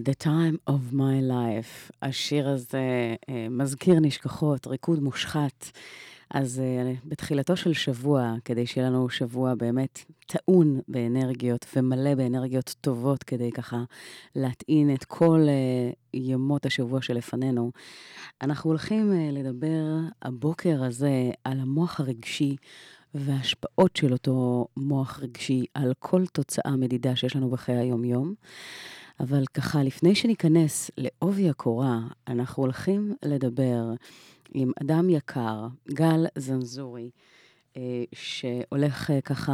Had the time of my life. השיר הזה uh, מזכיר נשכחות, ריקוד מושחת. אז uh, בתחילתו של שבוע, כדי שיהיה לנו שבוע באמת טעון באנרגיות ומלא באנרגיות טובות, כדי ככה להטעין את כל uh, ימות השבוע שלפנינו, אנחנו הולכים לדבר הבוקר הזה על המוח הרגשי וההשפעות של אותו מוח רגשי על כל תוצאה מדידה שיש לנו בחיי היום-יום. אבל ככה, לפני שניכנס לעובי הקורה, אנחנו הולכים לדבר עם אדם יקר, גל זנזורי, אה, שהולך אה, ככה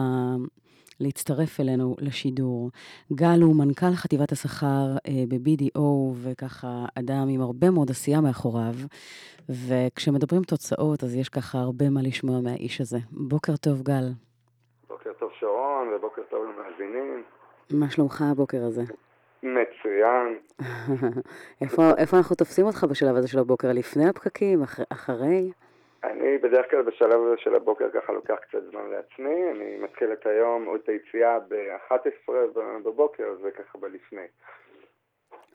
להצטרף אלינו לשידור. גל הוא מנכ"ל חטיבת השכר אה, ב-BDO, וככה אדם עם הרבה מאוד עשייה מאחוריו, וכשמדברים תוצאות, אז יש ככה הרבה מה לשמוע מהאיש הזה. בוקר טוב, גל. בוקר טוב, שרון, ובוקר טוב למאזינים. מה שלומך הבוקר הזה? מצוין. איפה, איפה אנחנו תופסים אותך בשלב הזה של הבוקר? לפני הפקקים? אח, אחרי? אני בדרך כלל בשלב הזה של הבוקר ככה לוקח קצת זמן לעצמי. אני מתחיל את היום או את היציאה ב-11 בבוקר, זה ככה בלפני.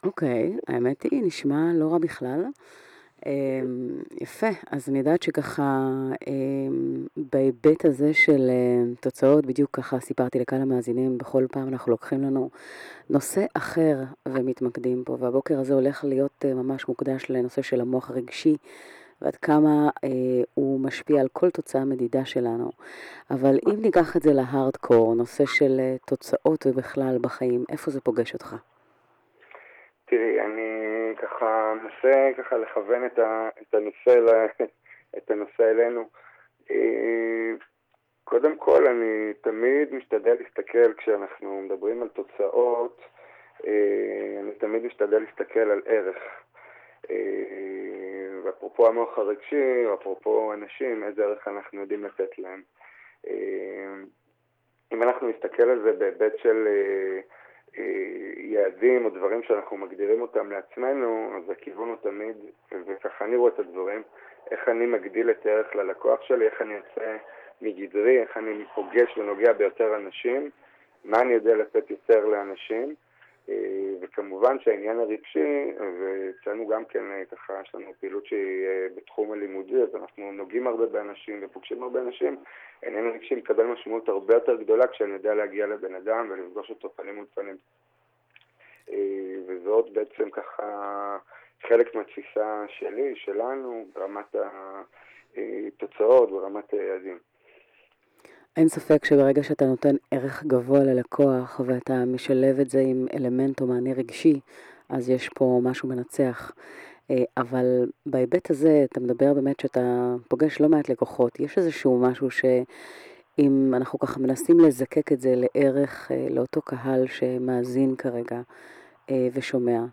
אוקיי, okay, האמת היא, נשמע לא רע בכלל. אמ, יפה, אז אני יודעת שככה אמ, בהיבט הזה של אה, תוצאות, בדיוק ככה סיפרתי לקהל המאזינים, בכל פעם אנחנו לוקחים לנו נושא אחר ומתמקדים פה, והבוקר הזה הולך להיות אה, ממש מוקדש לנושא של המוח הרגשי, ועד כמה אה, הוא משפיע על כל תוצאה מדידה שלנו. אבל אם ניקח את זה להארדקור, נושא של אה, תוצאות ובכלל בחיים, איפה זה פוגש אותך? תראי, אני ככה מנסה ככה לכוון את, ה, את, הנושא, את הנושא אלינו. אה, קודם כל, אני תמיד משתדל להסתכל, כשאנחנו מדברים על תוצאות, אה, אני תמיד משתדל להסתכל על ערך. אה, ואפרופו המוח הרגשי, או אפרופו אנשים, איזה ערך אנחנו יודעים לתת להם. אם אנחנו נסתכל על זה בהיבט של יעדים או דברים שאנחנו מגדירים אותם לעצמנו, אז הכיוון הוא תמיד, וככה אני רואה את הדברים, איך אני מגדיל את הערך ללקוח שלי, איך אני יוצא מגדרי, איך אני פוגש ונוגע ביותר אנשים, מה אני יודע לתת יותר לאנשים, אה, וכמובן שהעניין הרגשי, ואצלנו גם כן אה, ככה יש לנו פעילות שהיא אה, בתחום הלימודי, אז אנחנו נוגעים הרבה באנשים ופוגשים הרבה אנשים, העניין הרגשי מקבל משמעות הרבה יותר גדולה כשאני יודע להגיע לבן אדם ולפגוש אותו פנים מול פנים. וזאת בעצם ככה חלק מהתפיסה שלי, שלנו, ברמת התוצאות, ברמת היעדים. אין ספק שברגע שאתה נותן ערך גבוה ללקוח ואתה משלב את זה עם אלמנט או מענה רגשי, אז יש פה משהו מנצח. אה, אבל בהיבט הזה, אתה מדבר באמת שאתה פוגש לא מעט לקוחות, יש איזשהו משהו שאם אנחנו ככה מנסים לזקק את זה לערך אה, לאותו קהל שמאזין כרגע אה, ושומע,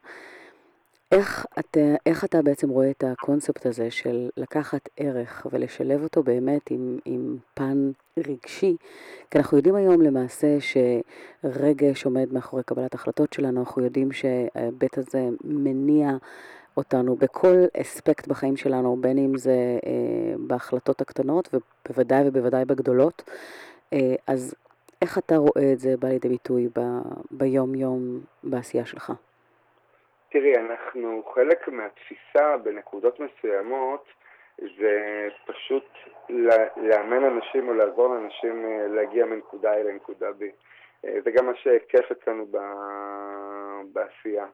איך אתה, איך אתה בעצם רואה את הקונספט הזה של לקחת ערך ולשלב אותו באמת עם, עם פן רגשי? כי אנחנו יודעים היום למעשה שרגש עומד מאחורי קבלת החלטות שלנו, אנחנו יודעים שההיבט הזה מניע אותנו בכל אספקט בחיים שלנו, בין אם זה אה, בהחלטות הקטנות ובוודאי ובוודאי בגדולות. אה, אז איך אתה רואה את זה בא לידי ביטוי ב, ביום-יום בעשייה שלך? תראי, אנחנו, חלק מהתפיסה בנקודות מסוימות זה פשוט לאמן אנשים או לעזור לאנשים אה, להגיע מנקודה A לנקודה B. אה, זה גם מה שכיף אצלנו בעשייה.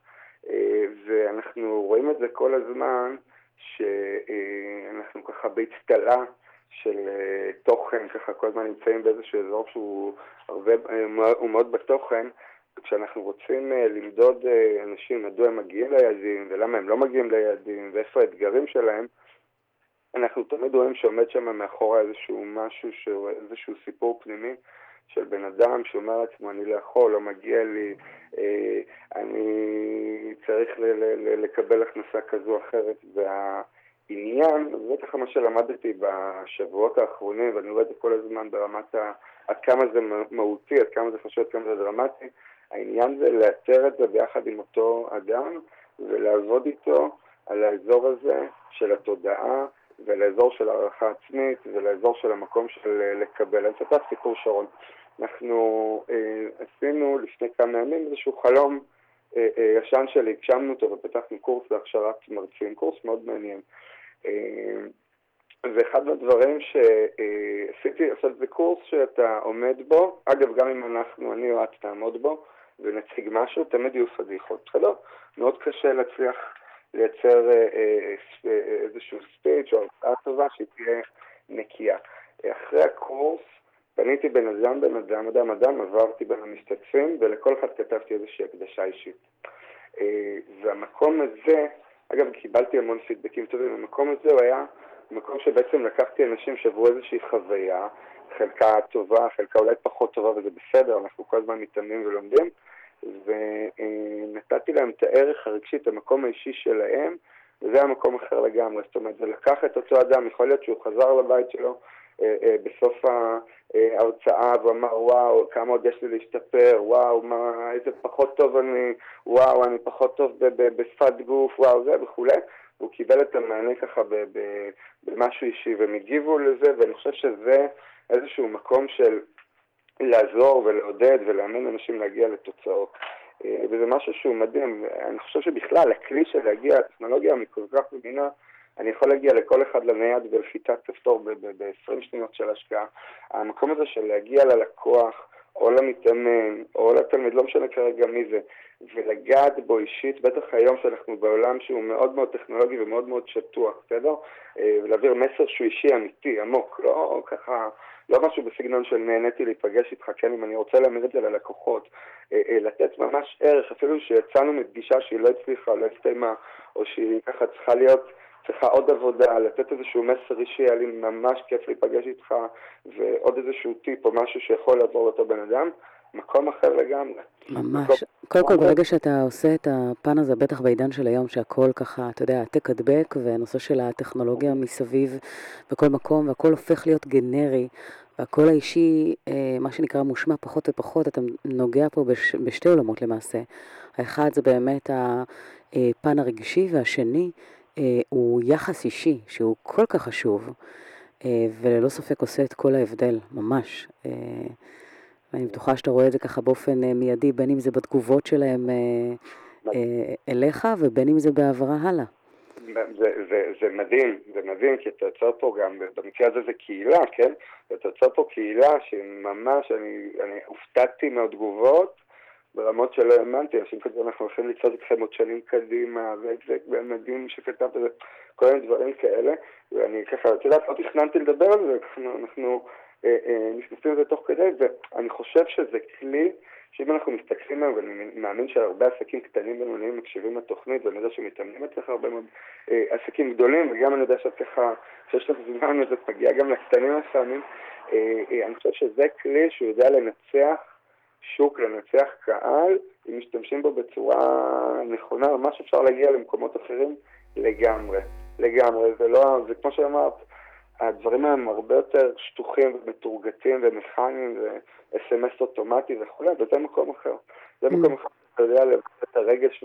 אה, ואנחנו רואים את זה כל הזמן, שאנחנו ככה באצטלה של תוכן, ככה כל הזמן נמצאים באיזשהו אזור שהוא הרבה, הוא מאוד בתוכן, כשאנחנו רוצים uh, למדוד uh, אנשים מדוע הם מגיעים ליעדים ולמה הם לא מגיעים ליעדים ואיפה האתגרים שלהם, אנחנו תמיד רואים שעומד שם מאחורה איזשהו משהו, שהוא, איזשהו סיפור פנימי של בן אדם שאומר לעצמו אני לא יכול, לא מגיע לי, אה, אני צריך ל- ל- ל- לקבל הכנסה כזו או אחרת. והעניין, זה ככה מה שלמדתי בשבועות האחרונים, ואני רואה את זה כל הזמן ברמת ה... עד כמה זה מהותי, עד כמה זה חשוב, עד כמה זה דרמטי, העניין זה לאתר את זה ביחד עם אותו אדם ולעבוד איתו על האזור הזה של התודעה ולאזור של הערכה עצמית ולאזור של המקום של לקבל. אני אספר סיפור שרון. אנחנו אה, עשינו לפני כמה ימים איזשהו חלום אה, אה, ישן שלי, הגשמנו אותו ופתחנו קורס להכשרת מרצים, קורס מאוד מעניין. אה, ואחד מהדברים שעשיתי, עכשיו זה קורס שאתה עומד בו, אגב גם אם אנחנו, אני או את תעמוד בו ונציג משהו, תמיד יהיו פדיחות, בסדר? מאוד קשה להצליח לייצר אה, אה, אה, איזשהו ספיץ' או הרצאה טובה שהיא תהיה נקייה. אחרי הקורס פניתי בן אדם בן אדם, אדם אדם, עברתי בין המשתתפים ולכל אחד כתבתי איזושהי הקדשה אישית. והמקום הזה, אגב קיבלתי המון פידבקים טובים, המקום הזה הוא היה מקום שבעצם לקחתי אנשים שעברו איזושהי חוויה, חלקה טובה, חלקה אולי פחות טובה וזה בסדר, אנחנו כל הזמן מתאמנים ולומדים, ונתתי להם את הערך הרגשי, את המקום האישי שלהם, וזה היה מקום אחר לגמרי. זאת אומרת, זה לקח את אותו אדם, יכול להיות שהוא חזר לבית שלו אה, אה, בסוף ההרצאה ואמר, וואו, כמה עוד יש לי להשתפר, וואו, מה, איזה פחות טוב אני, וואו, אני פחות טוב בשפת גוף, וואו, זה וכולי. הוא קיבל את המענה ככה במשהו אישי, והם הגיבו לזה, ואני חושב שזה איזשהו מקום של לעזור ולעודד ולאמן אנשים להגיע לתוצאות. אה, וזה משהו שהוא מדהים. אני חושב שבכלל, הכלי של להגיע, הטכנולוגיה מכל כך מבינה, אני יכול להגיע לכל אחד לנייד בלחיצת כפתור ב-20 שניות של השקעה. המקום הזה של להגיע ללקוח, או למתאמן, או לתלמיד, לא משנה כרגע מי זה, ולגעת בו אישית, בטח היום שאנחנו בעולם שהוא מאוד מאוד טכנולוגי ומאוד מאוד שטוח, בסדר? אה, ולהעביר מסר שהוא אישי, אמיתי, עמוק, לא ככה, לא משהו בסגנון של נהניתי להיפגש איתך, כן, אם אני רוצה להמיר את זה ללקוחות, אה, אה, לתת ממש ערך, אפילו שיצאנו מפגישה שהיא לא הצליחה, לא הסתיימה, או שהיא ככה צריכה להיות... צריכה עוד עבודה, לתת איזשהו מסר אישי, היה לי ממש כיף להיפגש איתך, ועוד איזשהו טיפ או משהו שיכול לעזור לאותו בן אדם, מקום אחר לגמרי. ממש. מקום... קודם כל, ברגע שאתה עושה את הפן הזה, בטח בעידן של היום, שהכל ככה, אתה יודע, העתק הדבק, והנושא של הטכנולוגיה מסביב בכל מקום, והכל הופך להיות גנרי, והכל האישי, אה, מה שנקרא, מושמע פחות ופחות, אתה נוגע פה בש, בשתי עולמות למעשה. האחד זה באמת הפן הרגשי, והשני, אה, הוא יחס אישי שהוא כל כך חשוב, אה, וללא ספק עושה את כל ההבדל, ממש. אה, ואני בטוחה שאתה רואה את זה ככה באופן מיידי, בין אם זה בתגובות שלהם אליך ובין אם זה בהעברה הלאה. זה, זה, זה מדהים, זה מדהים, כי אתה יוצר פה גם, במקרה הזה זה קהילה, כן? אתה יוצר פה קהילה שממש, אני, אני הופתעתי מהתגובות, ברמות שלא האמנתי, אנשים כזה, אנחנו הולכים לצעוד איתכם עוד שנים קדימה, וזה מדהים שכתבת, כל מיני דברים כאלה, ואני ככה, את יודעת, לא תכננתי לדבר על זה, אנחנו, אנחנו אה, אה, נכנסים לזה תוך כדי, ואני חושב שזה כלי שאם אנחנו מסתכלים עליו, ואני מאמין שהרבה עסקים קטנים ובינוניים מקשיבים לתוכנית, ואני יודע שמתאמנים אצלך הרבה מאוד אה, עסקים גדולים, וגם אני יודע שאת ככה, שיש לך זמן וזה מגיע גם לקטנים לפעמים, אה, אה, אני חושב שזה כלי שהוא יודע לנצח שוק לנצח קהל, אם משתמשים בו בצורה נכונה, ממש אפשר להגיע למקומות אחרים לגמרי, לגמרי. זה לא, זה כמו שאמרת, הדברים הם הרבה יותר שטוחים ומתורגתים ומכניים ו-SMS אוטומטי וכולי, וזה מקום אחר. זה מקום mm. אחר, אתה יודע, לבטא את הרגש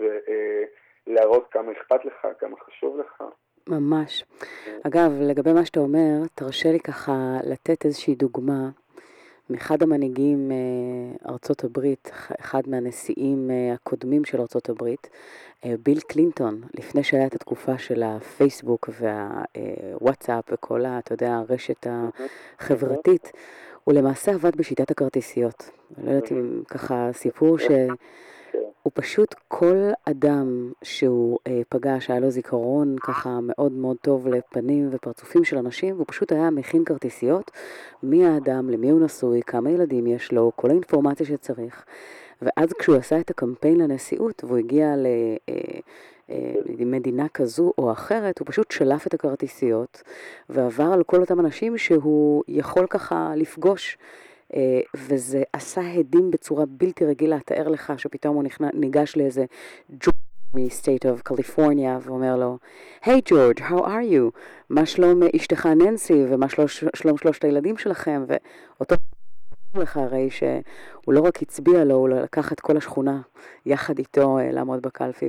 ולהראות כמה אכפת לך, כמה חשוב לך. ממש. כן. אגב, לגבי מה שאתה אומר, תרשה לי ככה לתת איזושהי דוגמה מאחד המנהיגים אה, ארצות הברית, אחד מהנשיאים אה, הקודמים של ארצות הברית, אה, ביל קלינטון, לפני שהיה את התקופה של הפייסבוק והוואטסאפ וכל, אתה יודע, הרשת החברתית, הוא למעשה עבד בשיטת הכרטיסיות. אני לא יודעת אם ככה סיפור ש... הוא פשוט כל אדם שהוא אה, פגש, היה לו זיכרון ככה מאוד מאוד טוב לפנים ופרצופים של אנשים, והוא פשוט היה מכין כרטיסיות, מי האדם, למי הוא נשוי, כמה ילדים יש לו, כל האינפורמציה שצריך. ואז כשהוא עשה את הקמפיין לנשיאות והוא הגיע למדינה אה, אה, כזו או אחרת, הוא פשוט שלף את הכרטיסיות ועבר על כל אותם אנשים שהוא יכול ככה לפגוש. אה, וזה עשה הדים בצורה בלתי רגילה. תאר לך שפתאום הוא ניגש לאיזה ג'ורג' מ-state of California ואומר לו, היי ג'ורג', how are you? מה שלום אשתך ננסי ומה שלום שלושת הילדים שלכם? ואותו לך הרי שהוא לא רק הצביע לו, הוא לקח את כל השכונה יחד איתו לעמוד בקלפי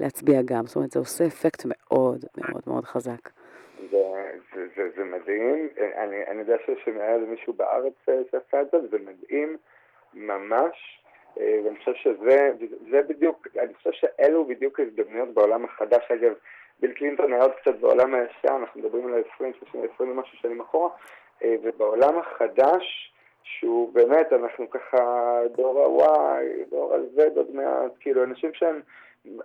ולהצביע גם. זאת אומרת, זה עושה אפקט מאוד מאוד מאוד חזק. זה, זה, זה, זה מדהים, אני, אני יודע שהיה איזה מישהו בארץ שעשה את זה, וזה מדהים ממש, ואני חושב שזה זה בדיוק, אני חושב שאלו בדיוק ההזדמנויות בעולם החדש, אגב, ביל קלינטון היה עוד קצת בעולם הישר, אנחנו מדברים על 20, 30, 20 ומשהו שנים אחורה, ובעולם החדש, שהוא באמת, אנחנו ככה דור ה-Y, דור ה-Z עוד מעט, כאילו אנשים שהם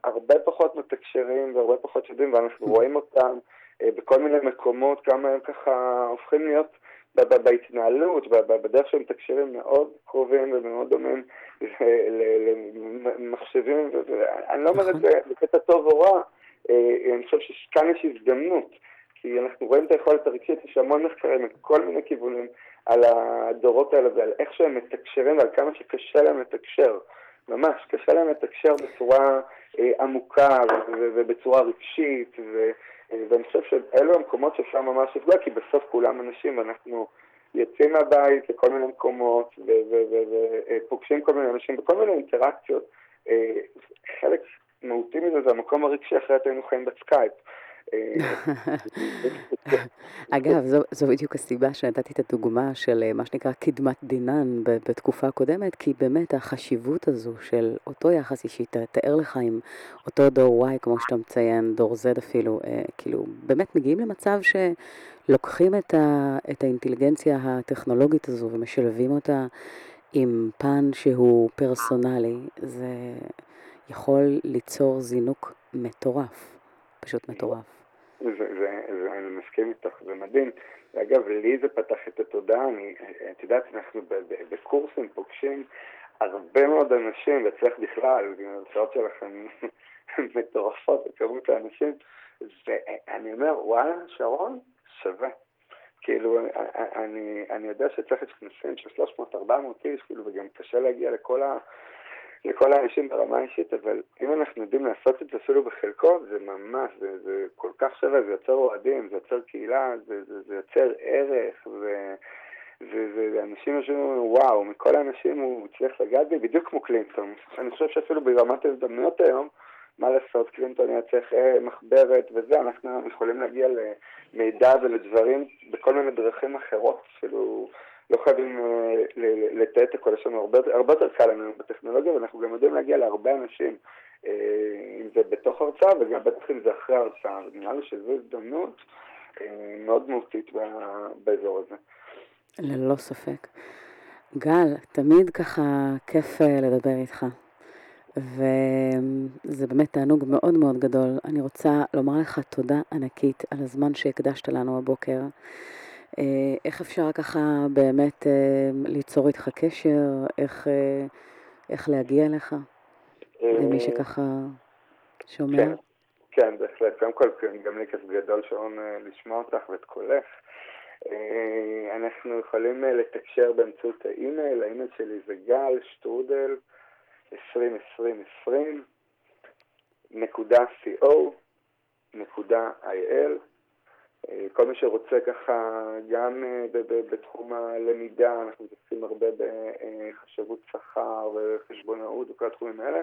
הרבה פחות מתקשרים והרבה פחות יודעים, ואנחנו רואים אותם בכל מיני מקומות, כמה הם ככה הופכים להיות בהתנהלות, בדרך שהם מתקשרים מאוד קרובים ומאוד דומים למחשבים, ואני לא אומר את זה בקטע טוב או רע, אני חושב שכאן יש הזדמנות, כי אנחנו רואים את היכולת הרגשית, יש המון מחקרים מכל מיני כיוונים על הדורות האלה ועל איך שהם מתקשרים ועל כמה שקשה להם לתקשר. ממש, קשה להם לתקשר בצורה אה, עמוקה ובצורה רגשית, ו, אה, ואני חושב שאלו המקומות שאפשר ממש לפגוע, כי בסוף כולם אנשים, ואנחנו יוצאים מהבית לכל מיני מקומות ופוגשים כל מיני אנשים בכל מיני אינטראקציות. אה, חלק מהותי מזה זה המקום הרגשי, אחרת היינו חיים בסקייפ. אגב, זו, זו בדיוק הסיבה שנתתי את הדוגמה של אה, מה שנקרא קדמת דנא בתקופה הקודמת, כי באמת החשיבות הזו של אותו יחס אישי, תאר לך עם אותו דור Y, כמו שאתה מציין, דור Z אפילו, אה, כאילו, באמת מגיעים למצב שלוקחים את, ה, את האינטליגנציה הטכנולוגית הזו ומשלבים אותה עם פן שהוא פרסונלי, זה יכול ליצור זינוק מטורף, פשוט מטורף. זה, זה, זה, אני מסכים איתך, זה מדהים. אגב, לי זה פתח את התודעה, אני, את יודעת, אנחנו בקורסים פוגשים הרבה מאוד אנשים, ואצלך בכלל, ההרצאות שלכם מטורפות בכמות האנשים, ואני אומר, וואלה, שרון, שווה. כאילו, אני, אני יודע שצריך כנסים של 300-400 איש, כאילו, וגם קשה להגיע לכל ה... לכל האנשים ברמה האישית, אבל אם אנחנו יודעים לעשות את זה אפילו בחלקו, זה ממש, זה, זה כל כך שווה, זה יוצר אוהדים, זה יוצר קהילה, זה, זה, זה יוצר ערך, ו... ואנשים יושבים ואומרים, וואו, מכל האנשים הוא הצליח לגעת בי בדיוק כמו קלינטון. אני חושב שאפילו ברמת ההזדמנויות היום, מה לעשות, קלינטון היה צריך אה, מחברת וזה, אנחנו יכולים להגיע למידע ולדברים בכל מיני דרכים אחרות, אפילו לא חייבים אה, לתת את הכל, יש לנו הרבה, הרבה יותר קל לנו בטכנולוגיה, ואנחנו גם יודעים להגיע להרבה אנשים, אה, אם זה בתוך הרצאה וגם בטח אם זה אחרי הרצאה, נראה לי שזו הזדמנות אה, מאוד מהותית באזור הזה. ללא ספק. גל, תמיד ככה כיף לדבר איתך. וזה באמת תענוג מאוד מאוד גדול. אני רוצה לומר לך תודה ענקית על הזמן שהקדשת לנו הבוקר. אה, איך אפשר ככה באמת אה, ליצור איתך קשר? איך, אה, איך להגיע אליך? למי שככה שומע? כן, כן, בהחלט. קודם כל, גם לי כיף גדול שרון לשמוע אותך ואת קולך. אנחנו יכולים לתקשר באמצעות האימייל, האימייל שלי זה גל שטרודל 2020 נקודה co נקודה il כל מי שרוצה ככה, גם אה, בתחום הלמידה, אנחנו מתעסקים הרבה בחשבות שכר וחשבונאות וכל התחומים האלה,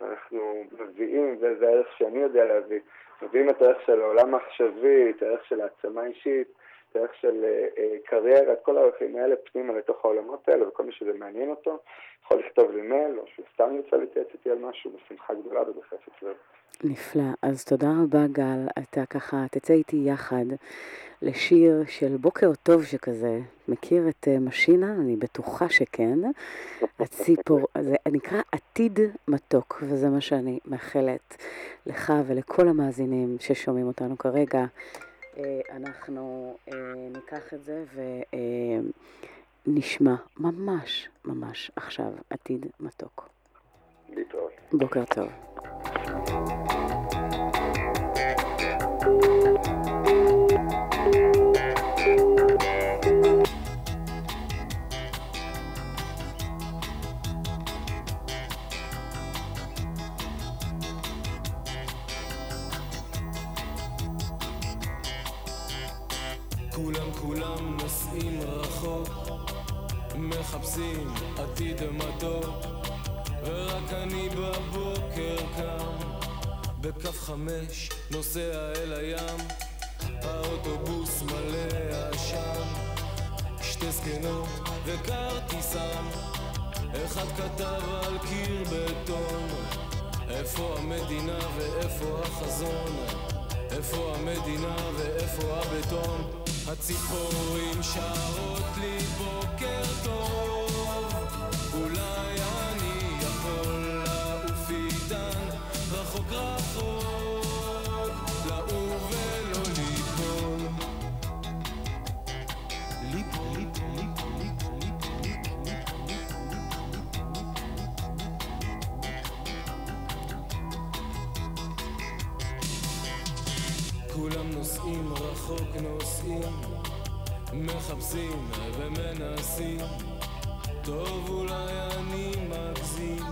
אנחנו מביאים, וזה הערך שאני יודע להביא, מביאים את הערך של העולם העכשווי, את הערך של העצמה אישית, את הערך של אה, קריירה, את כל הערכים האלה פנימה לתוך העולמות האלה, וכל מי שזה מעניין אותו, יכול לכתוב לי מייל, או שהוא סתם ירצה להתייעץ איתי על משהו, בשמחה גדולה ובחפץ לב. נפלא. אז תודה רבה, גל. אתה ככה, תצא איתי יחד לשיר של בוקר טוב שכזה. מכיר את uh, משינה? אני בטוחה שכן. הציפור, זה נקרא עתיד מתוק, וזה מה שאני מאחלת לך ולכל המאזינים ששומעים אותנו כרגע. Uh, אנחנו uh, ניקח את זה ונשמע ממש ממש עכשיו עתיד מתוק. להתראות. בוקר טוב. עתיד מתוק, ורק אני בבוקר קם, בכף חמש נוסע אל הים, האוטובוס מלא עשן, שתי זקנות וכרטיסן, אחד כתב על קיר בטון, איפה המדינה ואיפה החזון, איפה המדינה ואיפה הבטון? הציפורים שרות לי בוקר טוב מחפשים ומנסים טוב אולי אני מגזים.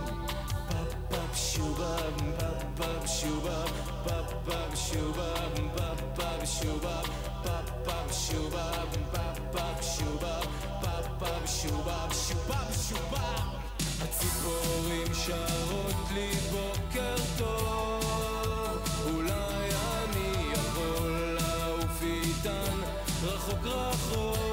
פאפ פאפ שובב פאפ פאפ שובב. פאפ פאפ שובב פאפ פאפ שובב. פאפ פאפ שובב פאפ פאפ שובב. פאפ פאפ שובב שובב שובב. הציפורים שרות לי בוקר טוב. אולי אני יכול לעוף איתן. רחוק רחוק,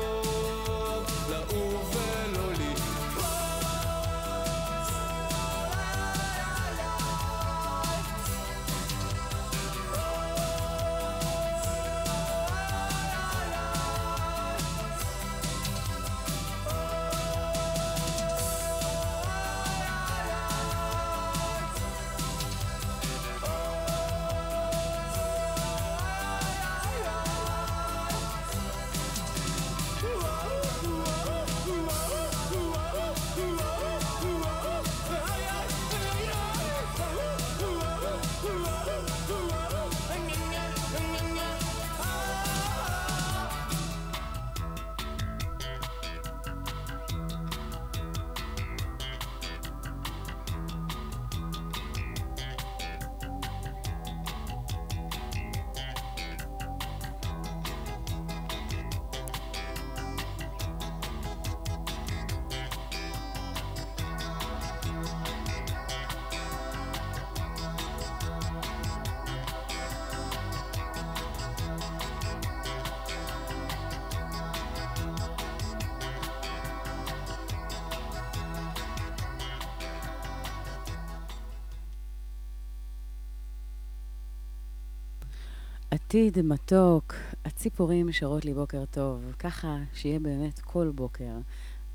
עתיד מתוק, הציפורים שרות לי בוקר טוב, ככה שיהיה באמת כל בוקר.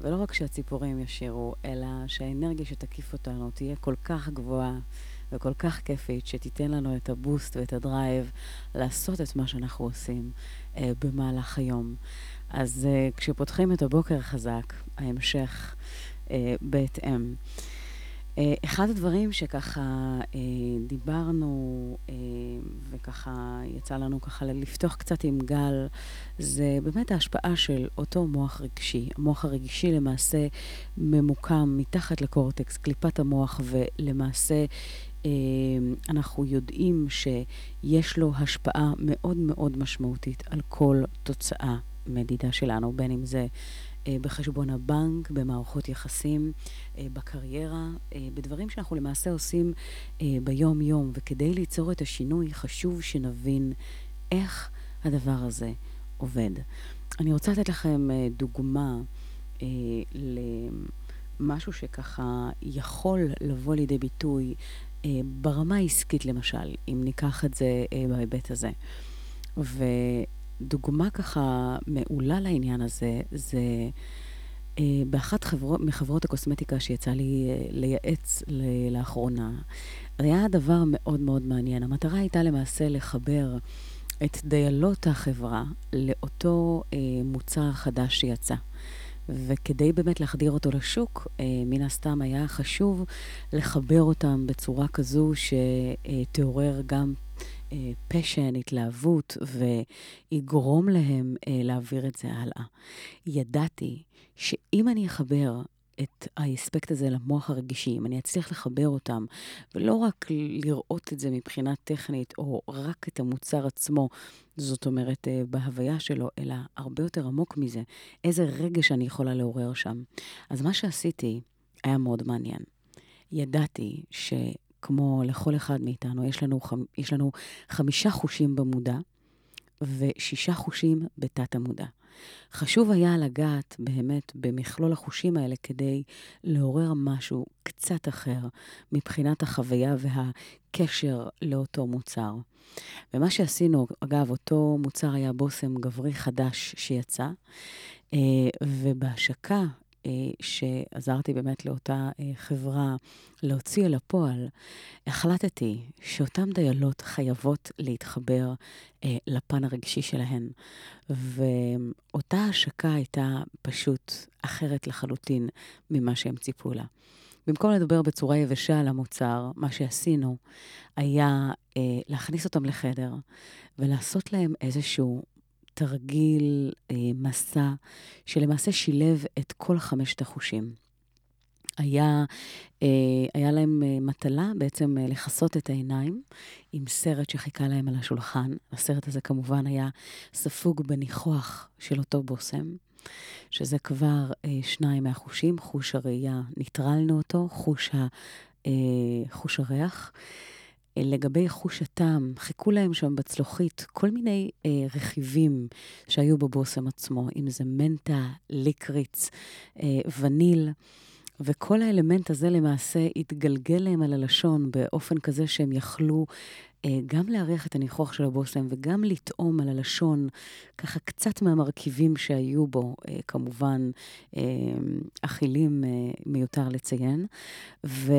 ולא רק שהציפורים ישירו, אלא שהאנרגיה שתקיף אותנו תהיה כל כך גבוהה וכל כך כיפית, שתיתן לנו את הבוסט ואת הדרייב לעשות את מה שאנחנו עושים אה, במהלך היום. אז אה, כשפותחים את הבוקר חזק, ההמשך אה, בהתאם. אה, אחד הדברים שככה אה, דיברנו אה, וככה יצא לנו ככה לפתוח קצת עם גל, זה באמת ההשפעה של אותו מוח רגשי. המוח הרגשי למעשה ממוקם מתחת לקורטקס, קליפת המוח, ולמעשה אנחנו יודעים שיש לו השפעה מאוד מאוד משמעותית על כל תוצאה מדידה שלנו, בין אם זה אה, בחשבון הבנק, במערכות יחסים, אה, בקריירה, אה, בדברים שאנחנו למעשה עושים ביום-יום. וכדי ליצור את השינוי, חשוב שנבין איך הדבר הזה עובד. אני רוצה לתת לכם דוגמה למשהו שככה יכול לבוא לידי ביטוי ברמה העסקית למשל, אם ניקח את זה בהיבט הזה. ו... דוגמה ככה מעולה לעניין הזה, זה אה, באחת חברו, מחברות הקוסמטיקה שיצא לי אה, לייעץ ל- לאחרונה. היה דבר מאוד מאוד מעניין. המטרה הייתה למעשה לחבר את דיילות החברה לאותו אה, מוצר חדש שיצא. וכדי באמת להחדיר אותו לשוק, אה, מן הסתם היה חשוב לחבר אותם בצורה כזו שתעורר גם פשן, התלהבות, ויגרום להם אה, להעביר את זה הלאה. ידעתי שאם אני אחבר את האספקט הזה למוח הרגישי, אם אני אצליח לחבר אותם, ולא רק לראות את זה מבחינה טכנית, או רק את המוצר עצמו, זאת אומרת, אה, בהוויה שלו, אלא הרבה יותר עמוק מזה, איזה רגש אני יכולה לעורר שם. אז מה שעשיתי היה מאוד מעניין. ידעתי שכמו לכל אחד מאיתנו, יש לנו, יש לנו חמישה חושים במודע ושישה חושים בתת המודע. חשוב היה לגעת באמת במכלול החושים האלה כדי לעורר משהו קצת אחר מבחינת החוויה והקשר לאותו מוצר. ומה שעשינו, אגב, אותו מוצר היה בושם גברי חדש שיצא, אה, ובהשקה שעזרתי באמת לאותה אה, חברה להוציא אל הפועל, החלטתי שאותן דיילות חייבות להתחבר אה, לפן הרגשי שלהן. ואותה השקה הייתה פשוט אחרת לחלוטין ממה שהם ציפו לה. במקום לדבר בצורה יבשה על המוצר, מה שעשינו היה אה, להכניס אותם לחדר ולעשות להם איזשהו תרגיל, אה, מסע, שלמעשה שילב את כל חמשת החושים. היה, אה, היה להם אה, מטלה בעצם אה, לכסות את העיניים עם סרט שחיכה להם על השולחן. הסרט הזה כמובן היה ספוג בניחוח של אותו בושם, שזה כבר אה, שניים מהחושים, חוש הראייה, ניטרלנו אותו, חוש, ה, אה, חוש הריח. אה, לגבי חוש הטעם, חיכו להם שם בצלוחית כל מיני אה, רכיבים שהיו בבושם עצמו, אם זה מנטה, ליקריץ, אה, וניל. וכל האלמנט הזה למעשה התגלגל להם על הלשון באופן כזה שהם יכלו אה, גם להריח את הניחוח של הבושם וגם לטעום על הלשון ככה קצת מהמרכיבים שהיו בו, אה, כמובן אה, אכילים אה, מיותר לציין. ו...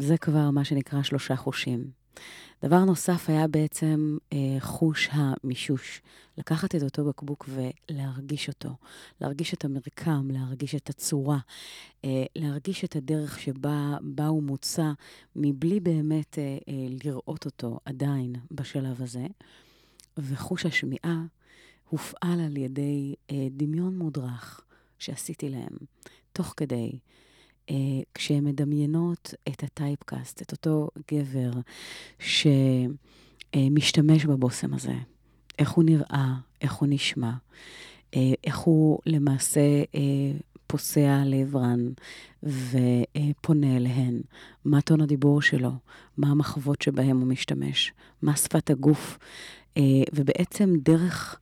זה כבר מה שנקרא שלושה חושים. דבר נוסף היה בעצם אה, חוש המישוש. לקחת את אותו בקבוק ולהרגיש אותו. להרגיש את המרקם, להרגיש את הצורה, אה, להרגיש את הדרך שבה, בה הוא מוצע, מבלי באמת אה, אה, לראות אותו עדיין בשלב הזה. וחוש השמיעה הופעל על ידי אה, דמיון מודרך שעשיתי להם, תוך כדי. אה, כשהן מדמיינות את הטייפקאסט, את אותו גבר שמשתמש בבושם הזה, איך הוא נראה, איך הוא נשמע, אה, איך הוא למעשה אה, פוסע לעברן ופונה אליהן, מה טון הדיבור שלו, מה המחוות שבהם הוא משתמש, מה שפת הגוף, ובעצם דרך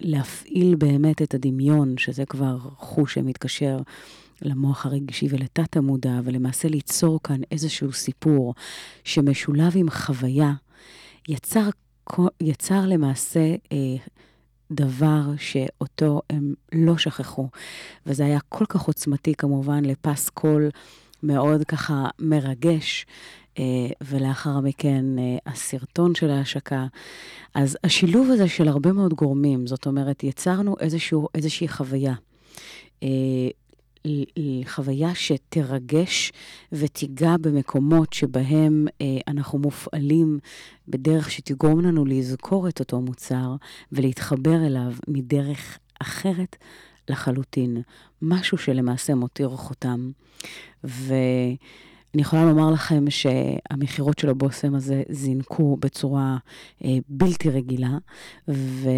להפעיל באמת את הדמיון, שזה כבר חוש שמתקשר למוח הרגשי ולתת המודע, ולמעשה ליצור כאן איזשהו סיפור שמשולב עם חוויה, יצר, יצר למעשה אה, דבר שאותו הם לא שכחו. וזה היה כל כך עוצמתי כמובן לפס קול מאוד ככה מרגש. אה, ולאחר מכן אה, הסרטון של ההשקה. אז השילוב הזה של הרבה מאוד גורמים, זאת אומרת, יצרנו איזשהו, איזושהי חוויה. אה, חוויה שתרגש ותיגע במקומות שבהם אה, אנחנו מופעלים בדרך שתגרום לנו לזכור את אותו מוצר ולהתחבר אליו מדרך אחרת לחלוטין. משהו שלמעשה מותיר חותם. ואני יכולה לומר לכם שהמכירות של הבושם הזה זינקו בצורה אה, בלתי רגילה, ו...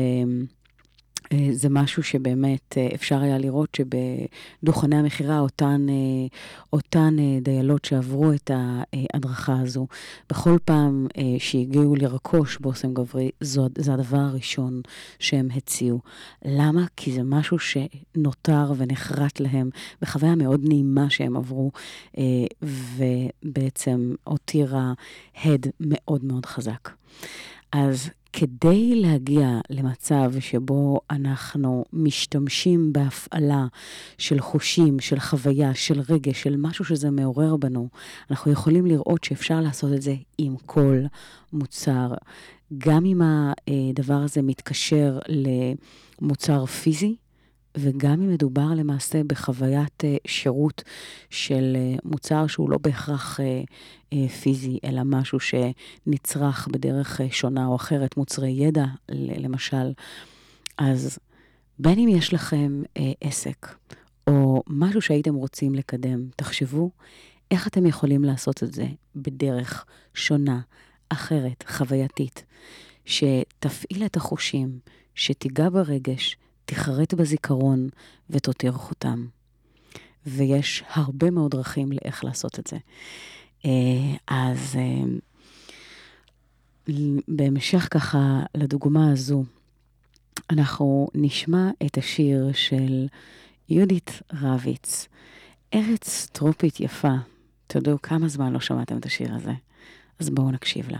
אה, זה משהו שבאמת אה, אפשר היה לראות שבדוכני המכירה, אותן, אה, אותן דיילות שעברו את ההדרכה הזו, בכל פעם שהגיעו לרכוש בושם גברי, זו, זה הדבר הראשון שהם הציעו. למה? כי זה משהו שנותר ונחרט להם בחוויה מאוד נעימה שהם עברו, ובעצם הותירה הד מאוד מאוד חזק. אז כדי להגיע למצב שבו אנחנו משתמשים בהפעלה של חושים, של חוויה, של רגש, של משהו שזה מעורר בנו, אנחנו יכולים לראות שאפשר לעשות את זה עם כל מוצר. גם אם הדבר הזה מתקשר למוצר פיזי, וגם אם מדובר למעשה בחוויית uh, שירות של uh, מוצר שהוא לא בהכרח uh, פיזי, אלא משהו שנצרך בדרך שונה או אחרת, מוצרי ידע למשל, אז בין אם יש לכם עסק, או משהו שהייתם רוצים לקדם, תחשבו איך אתם יכולים לעשות את זה בדרך שונה, אחרת, חווייתית, שתפעיל את החושים, שתיגע ברגש, תחרט בזיכרון ותותיר חותם. ויש הרבה מאוד דרכים לאיך לעשות את זה. אה, אז אה, בהמשך ככה לדוגמה הזו, אנחנו נשמע את השיר של יהודית רביץ, ארץ טרופית יפה. תודו כמה זמן לא שמעתם את השיר הזה, אז בואו נקשיב לה.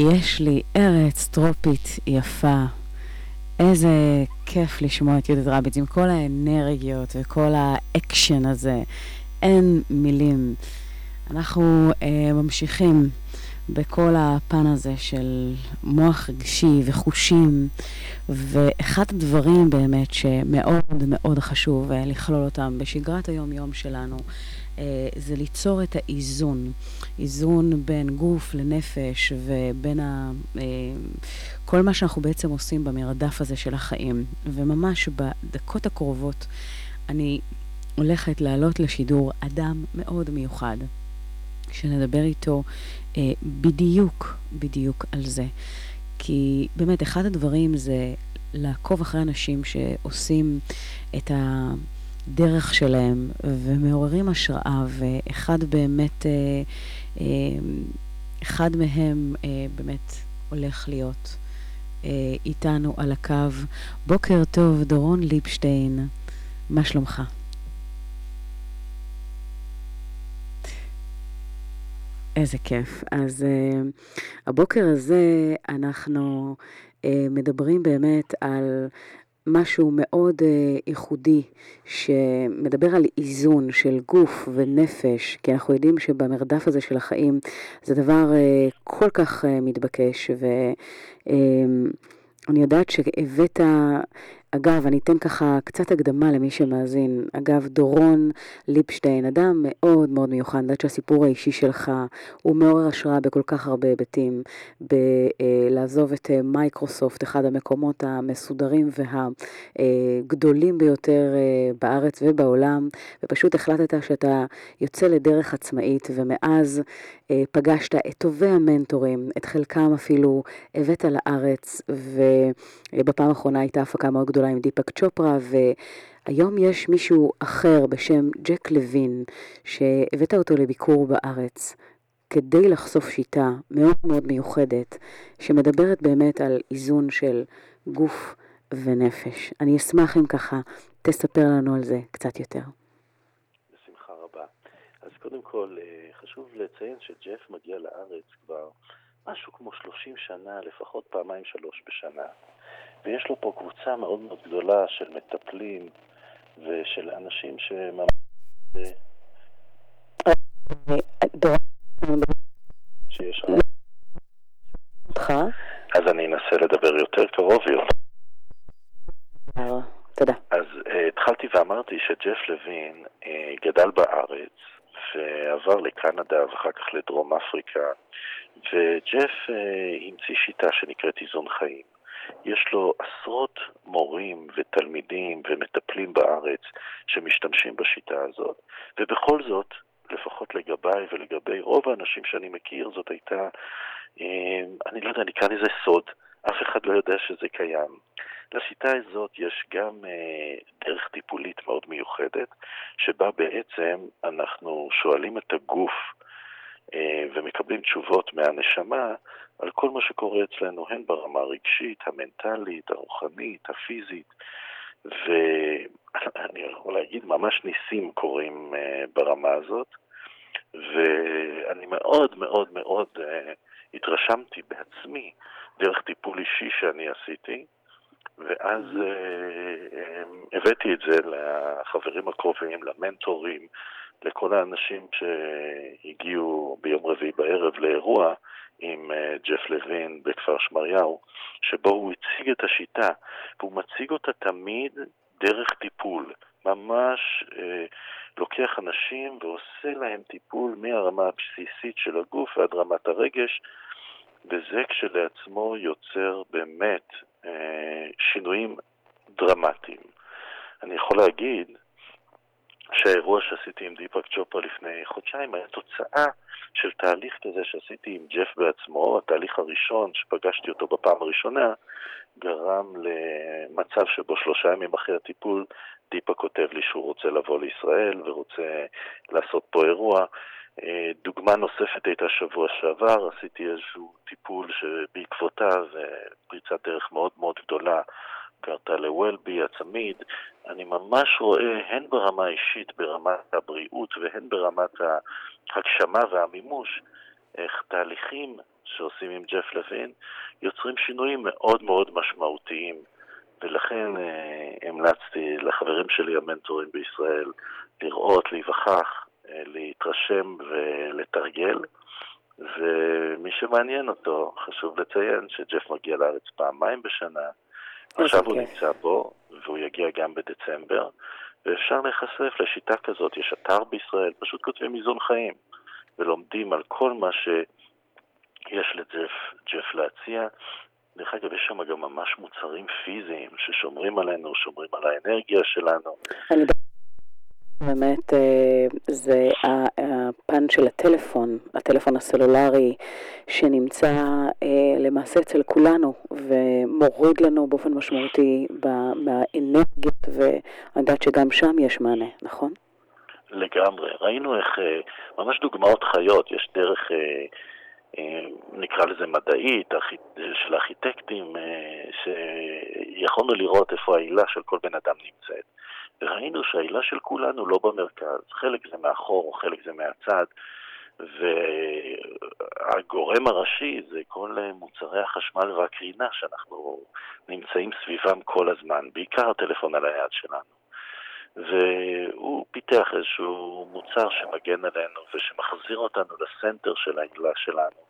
יש לי ארץ טרופית יפה. איזה כיף לשמוע את יהודית רביץ עם כל האנרגיות וכל האקשן הזה. אין מילים. אנחנו אה, ממשיכים בכל הפן הזה של מוח רגשי וחושים, ואחד הדברים באמת שמאוד מאוד חשוב אה, לכלול אותם בשגרת היום-יום שלנו, אה, זה ליצור את האיזון. איזון בין גוף לנפש ובין ה... אה, כל מה שאנחנו בעצם עושים במרדף הזה של החיים. וממש בדקות הקרובות אני הולכת לעלות לשידור אדם מאוד מיוחד, שנדבר איתו אה, בדיוק, בדיוק על זה. כי באמת, אחד הדברים זה לעקוב אחרי אנשים שעושים את הדרך שלהם ומעוררים השראה, ואחד באמת, אה, אה, אחד מהם אה, באמת הולך להיות אה, איתנו על הקו. בוקר טוב, דורון ליבשטיין, מה שלומך? איזה כיף. אז uh, הבוקר הזה אנחנו uh, מדברים באמת על משהו מאוד uh, ייחודי, שמדבר על איזון של גוף ונפש, כי אנחנו יודעים שבמרדף הזה של החיים זה דבר uh, כל כך uh, מתבקש, ואני יודעת שהבאת אגב, אני אתן ככה קצת הקדמה למי שמאזין. אגב, דורון ליפשטיין, אדם מאוד מאוד מיוחד, אני יודעת שהסיפור האישי שלך הוא מעורר השראה בכל כך הרבה היבטים, בלעזוב את אה, מייקרוסופט, אחד המקומות המסודרים והגדולים ביותר אה, בארץ ובעולם, ופשוט החלטת שאתה יוצא לדרך עצמאית, ומאז פגשת את טובי המנטורים, את חלקם אפילו הבאת לארץ, ובפעם האחרונה הייתה הפקה מאוד גדולה עם דיפק צ'ופרה, והיום יש מישהו אחר בשם ג'ק לוין, שהבאת אותו לביקור בארץ. כדי לחשוף שיטה מאוד מאוד מיוחדת, שמדברת באמת על איזון של גוף ונפש. אני אשמח אם ככה תספר לנו על זה קצת יותר. בשמחה רבה. אז קודם כל, אה, חשוב לציין שג'ף מגיע לארץ כבר משהו כמו 30 שנה, לפחות פעמיים שלוש בשנה. ויש לו פה קבוצה מאוד מאוד גדולה של מטפלים ושל אנשים שממש... שיש אותך? אז אני אנסה לדבר יותר קרוב ויותר. תודה. אז uh, התחלתי ואמרתי שג'ף לוין uh, גדל בארץ ועבר לקנדה ואחר כך לדרום אפריקה, וג'ף uh, המציא שיטה שנקראת איזון חיים. יש לו עשרות מורים ותלמידים ומטפלים בארץ שמשתמשים בשיטה הזאת, ובכל זאת, לפחות לגביי ולגבי רוב האנשים שאני מכיר, זאת הייתה, אה, אני לא יודע, נקרא לזה סוד, אף אחד לא יודע שזה קיים. לשיטה הזאת יש גם אה, דרך טיפולית מאוד מיוחדת, שבה בעצם אנחנו שואלים את הגוף אה, ומקבלים תשובות מהנשמה על כל מה שקורה אצלנו, הן ברמה הרגשית, המנטלית, הרוחנית, הפיזית, ואני יכול להגיד, ממש ניסים קורים uh, ברמה הזאת, ואני מאוד מאוד מאוד uh, התרשמתי בעצמי דרך טיפול אישי שאני עשיתי, ואז uh, um, הבאתי את זה לחברים הקרובים, למנטורים, לכל האנשים שהגיעו ביום רביעי בערב לאירוע עם אה, ג'ף לוין בכפר שמריהו, שבו הוא הציג את השיטה, והוא מציג אותה תמיד דרך טיפול. ממש אה, לוקח אנשים ועושה להם טיפול מהרמה הבסיסית של הגוף ועד רמת הרגש, וזה כשלעצמו יוצר באמת אה, שינויים דרמטיים. אני יכול להגיד שהאירוע שעשיתי עם דיפק צ'ופרה לפני חודשיים היה תוצאה של תהליך כזה שעשיתי עם ג'ף בעצמו, התהליך הראשון שפגשתי אותו בפעם הראשונה, גרם למצב שבו שלושה ימים אחרי הטיפול דיפה כותב לי שהוא רוצה לבוא לישראל ורוצה לעשות פה אירוע. אה, דוגמה נוספת הייתה שבוע שעבר, עשיתי איזשהו טיפול שבעקבותיו אה, פריצת דרך מאוד מאוד גדולה קרתה לוולבי הצמיד, אני ממש רואה הן ברמה האישית, ברמת הבריאות והן ברמת ההגשמה והמימוש, איך תהליכים שעושים עם ג'ף לוין יוצרים שינויים מאוד מאוד משמעותיים. ולכן אה, המלצתי לחברים שלי המנטורים בישראל לראות, להיווכח, להתרשם ולתרגל. ומי שמעניין אותו, חשוב לציין שג'ף מגיע לארץ פעמיים בשנה. עכשיו הוא נמצא פה, והוא יגיע גם בדצמבר, ואפשר להיחשף לשיטה כזאת. יש אתר בישראל, פשוט כותבים איזון חיים, ולומדים על כל מה שיש לג'ף להציע. דרך אגב, יש שם גם ממש מוצרים פיזיים ששומרים עלינו, שומרים על האנרגיה שלנו. באמת אה, זה הפן של הטלפון, הטלפון הסלולרי, שנמצא אה, למעשה אצל כולנו ומוריד לנו באופן משמעותי מהאנרגיות, ואני יודעת שגם שם יש מענה, נכון? לגמרי. ראינו איך, אה, ממש דוגמאות חיות, יש דרך, נקרא לזה מדעית, של ארכיטקטים, שיכולנו לראות איפה העילה של כל בן אדם נמצאת. וראינו שהעילה של כולנו לא במרכז, חלק זה מאחור, חלק זה מהצד, והגורם הראשי זה כל מוצרי החשמל והקרינה שאנחנו נמצאים סביבם כל הזמן, בעיקר הטלפון על היד שלנו. והוא פיתח איזשהו מוצר שמגן עלינו ושמחזיר אותנו לסנטר של העילה שלנו.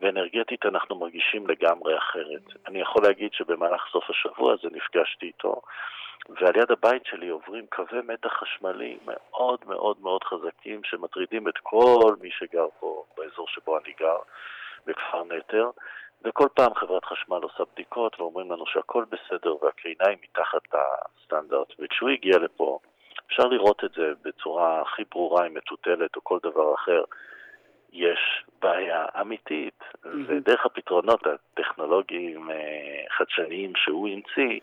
ואנרגטית אנחנו מרגישים לגמרי אחרת. אני יכול להגיד שבמהלך סוף השבוע הזה נפגשתי איתו, ועל יד הבית שלי עוברים קווי מתח חשמלי מאוד מאוד מאוד חזקים שמטרידים את כל מי שגר פה באזור שבו אני גר, בכפר נטר, וכל פעם חברת חשמל עושה בדיקות ואומרים לנו שהכל בסדר והקרינה היא מתחת לסטנדרט. וכשהוא הגיע לפה, אפשר לראות את זה בצורה הכי ברורה, אם מטוטלת או כל דבר אחר. יש בעיה אמיתית, mm-hmm. ודרך הפתרונות הטכנולוגיים אה, חדשניים שהוא המציא,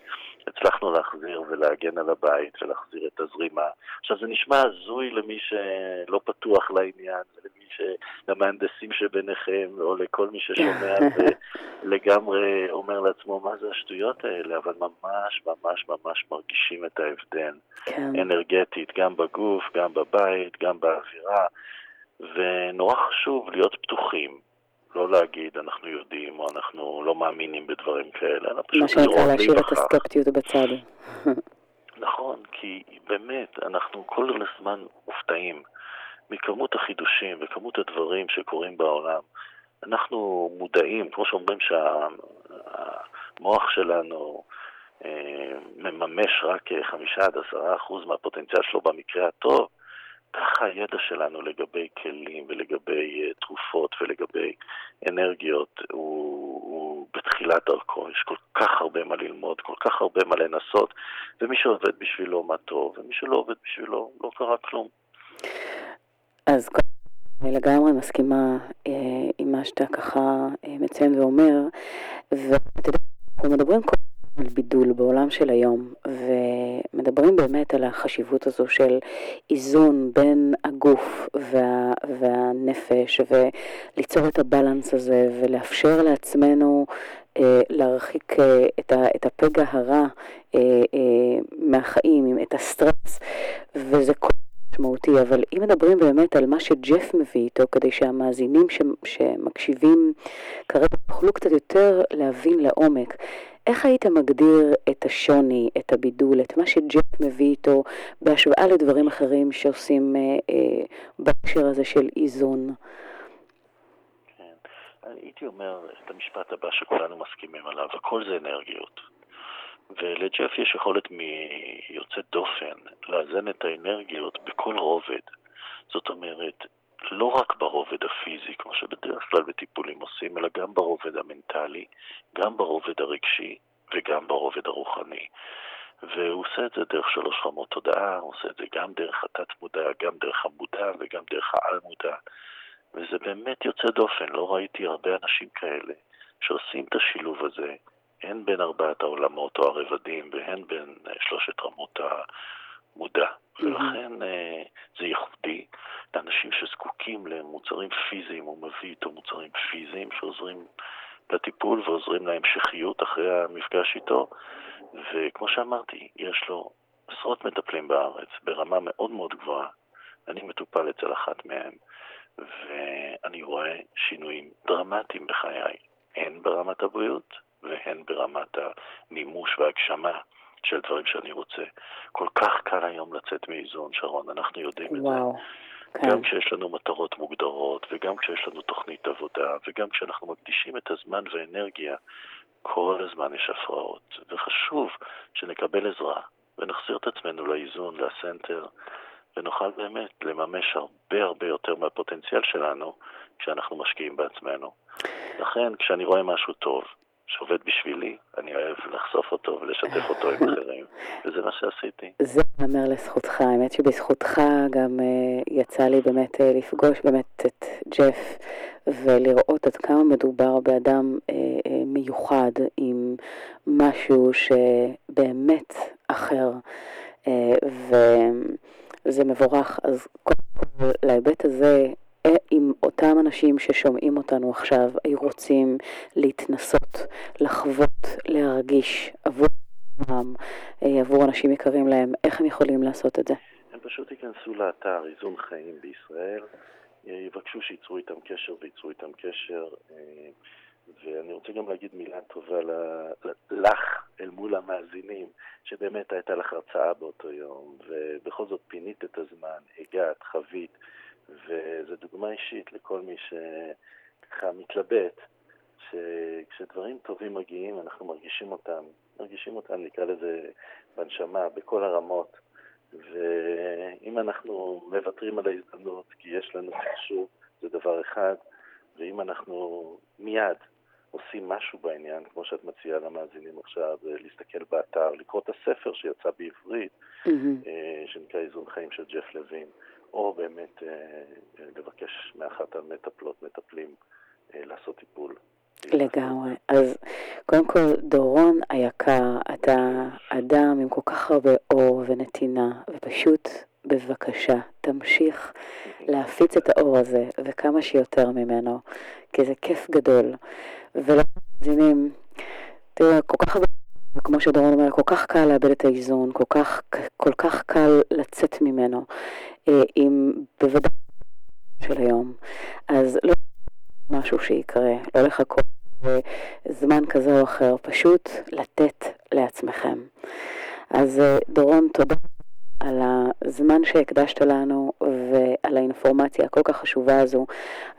הצלחנו להחזיר ולהגן על הבית ולהחזיר את הזרימה. עכשיו זה נשמע הזוי למי שלא פתוח לעניין, ולמי ש... למהנדסים שביניכם, או לכל מי ששומע ולגמרי אומר לעצמו מה זה השטויות האלה, אבל ממש ממש ממש מרגישים את ההבדל. כן. אנרגטית, גם בגוף, גם בבית, גם באווירה. ונורא חשוב להיות פתוחים, לא להגיד אנחנו יודעים או אנחנו לא מאמינים בדברים כאלה, אלא פשוט לראות מה שנקרא להשאיר את הסקפטיות בצד. נכון, כי באמת, אנחנו כל הזמן מופתעים מכמות החידושים וכמות הדברים שקורים בעולם. אנחנו מודעים, כמו שאומרים שהמוח שלנו אה, מממש רק חמישה עד עשרה אחוז מהפוטנציאל שלו במקרה הטוב, ככה הידע שלנו לגבי כלים ולגבי uh, תרופות ולגבי אנרגיות הוא, הוא בתחילת דרכו. יש כל כך הרבה מה ללמוד, כל כך הרבה מה לנסות, ומי שעובד בשבילו מה טוב, ומי שלא עובד בשבילו לא קרה כלום. אז אני לגמרי מסכימה אה, עם מה שאתה ככה אה, מציין ואומר, ואתה יודע, אנחנו מדברים כל על בידול בעולם של היום, ומדברים באמת על החשיבות הזו של איזון בין הגוף וה, והנפש, וליצור את הבלנס הזה, ולאפשר לעצמנו אה, להרחיק אה, את, ה, את הפגע הרע אה, אה, מהחיים, את הסטרס, וזה כל... משמעותי, אבל אם מדברים באמת על מה שג'ף מביא איתו, כדי שהמאזינים ש, שמקשיבים כרגע יוכלו קצת יותר להבין לעומק, איך היית מגדיר את השוני, את הבידול, את מה שג'ק מביא איתו בהשוואה לדברים אחרים שעושים אה, אה, בהקשר הזה של איזון? כן. הייתי אומר את המשפט הבא שכולנו מסכימים עליו, הכל זה אנרגיות. ולג'ף יש יכולת מיוצאת דופן לאזן את האנרגיות בכל רובד. זאת אומרת, לא רק ברובד הפיזי, כמו שבדרך כלל בטיפולים עושים, אלא גם ברובד המנטלי, גם ברובד הרגשי וגם ברובד הרוחני. והוא עושה את זה דרך שלוש רמות תודעה, הוא עושה את זה גם דרך התת-מודע, גם דרך המודע וגם דרך העל-מודע. וזה באמת יוצא דופן, לא ראיתי הרבה אנשים כאלה שעושים את השילוב הזה, הן בין ארבעת העולמות או הרבדים והן בין שלושת רמות המודע. ולכן אה, זה ייחודי. לאנשים שזקוקים למוצרים פיזיים, הוא מביא איתו מוצרים פיזיים שעוזרים לטיפול ועוזרים להמשכיות אחרי המפגש איתו. וכמו שאמרתי, יש לו עשרות מטפלים בארץ ברמה מאוד מאוד גבוהה. אני מטופל אצל אחת מהם, ואני רואה שינויים דרמטיים בחיי, הן ברמת הבריאות והן ברמת המימוש והגשמה של דברים שאני רוצה. כל כך קל היום לצאת מאיזון, שרון, אנחנו יודעים וואו. את זה. כן. גם כשיש לנו מטרות מוגדרות, וגם כשיש לנו תוכנית עבודה, וגם כשאנחנו מקדישים את הזמן והאנרגיה, כל הזמן יש הפרעות. וחשוב שנקבל עזרה ונחזיר את עצמנו לאיזון, לסנטר, ונוכל באמת לממש הרבה הרבה יותר מהפוטנציאל שלנו כשאנחנו משקיעים בעצמנו. לכן, כשאני רואה משהו טוב, שעובד בשבילי, אני אוהב לחשוף אותו ולשתף אותו עם אחרים, וזה מה שעשיתי. זה אומר לזכותך, האמת שבזכותך גם uh, יצא לי באמת uh, לפגוש באמת את ג'ף ולראות עד כמה מדובר באדם uh, uh, מיוחד עם משהו שבאמת אחר, uh, וזה מבורך. אז קודם כל, להיבט הזה, אם אותם אנשים ששומעים אותנו עכשיו היו רוצים להתנסות, לחוות, להרגיש עבור עצמם, אה, עבור אנשים יקרים להם, איך הם יכולים לעשות את זה? הם פשוט ייכנסו לאתר איזון חיים בישראל, אה, יבקשו שייצרו איתם קשר וייצרו איתם קשר. אה, ואני רוצה גם להגיד מילה טובה לך אל מול המאזינים, שבאמת הייתה לך הרצאה באותו יום, ובכל זאת פינית את הזמן, הגעת, חווית. וזו דוגמה אישית לכל מי שככה מתלבט, שכשדברים טובים מגיעים אנחנו מרגישים אותם, מרגישים אותם נקרא לזה בנשמה, בכל הרמות, ואם אנחנו מוותרים על ההזדמנות כי יש לנו חשוב, זה דבר אחד, ואם אנחנו מיד עושים משהו בעניין, כמו שאת מציעה למאזינים עכשיו, להסתכל באתר, לקרוא את הספר שיצא בעברית, mm-hmm. שנקרא איזון חיים של ג'ף לוין. או באמת אה, לבקש מאחת המטפלות, מטפלים, אה, לעשות טיפול. לגמרי. אז קודם כל, דורון היקר, אתה אדם עם כל כך הרבה אור ונתינה, ופשוט בבקשה, תמשיך להפיץ את האור הזה, וכמה שיותר ממנו, כי זה כיף גדול. ולא מבינים, תראה, כל כך הרבה... וכמו שדורון אומר, כל כך קל לאבד את האיזון, כל כך, כל כך קל לצאת ממנו. אה, עם בוודאי של היום. אז לא משהו שיקרה, לא לחכות זמן כזה או אחר, פשוט לתת לעצמכם. אז אה, דורון, תודה על הזמן שהקדשת לנו ועל האינפורמציה הכל כך חשובה הזו.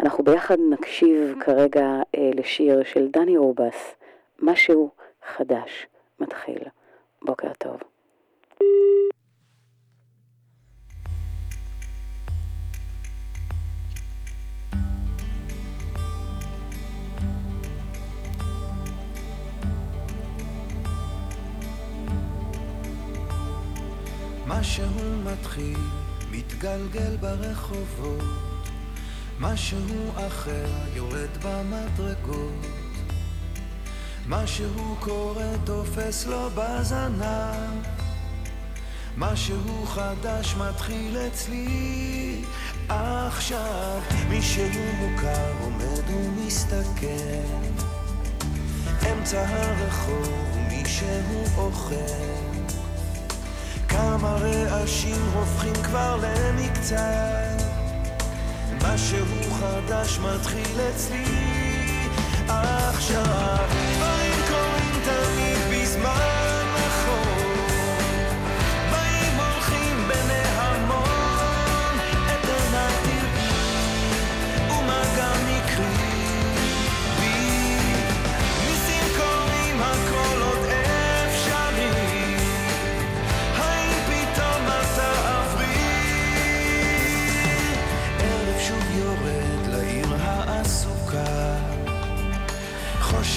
אנחנו ביחד נקשיב כרגע אה, לשיר של דני רובס, משהו חדש מתחיל. בוקר טוב. משהו מתחיל, מתגלגל ברחובות, משהו אחר יורד במדרגות, משהו קורה תופס לו בזנב, משהו חדש מתחיל אצלי. עכשיו, מישהו מוכר עומד ומסתכל, אמצע הרחוב מישהו אוכל. כמה רעשים הופכים כבר למקצת. משהו חדש מתחיל אצלי. עכשיו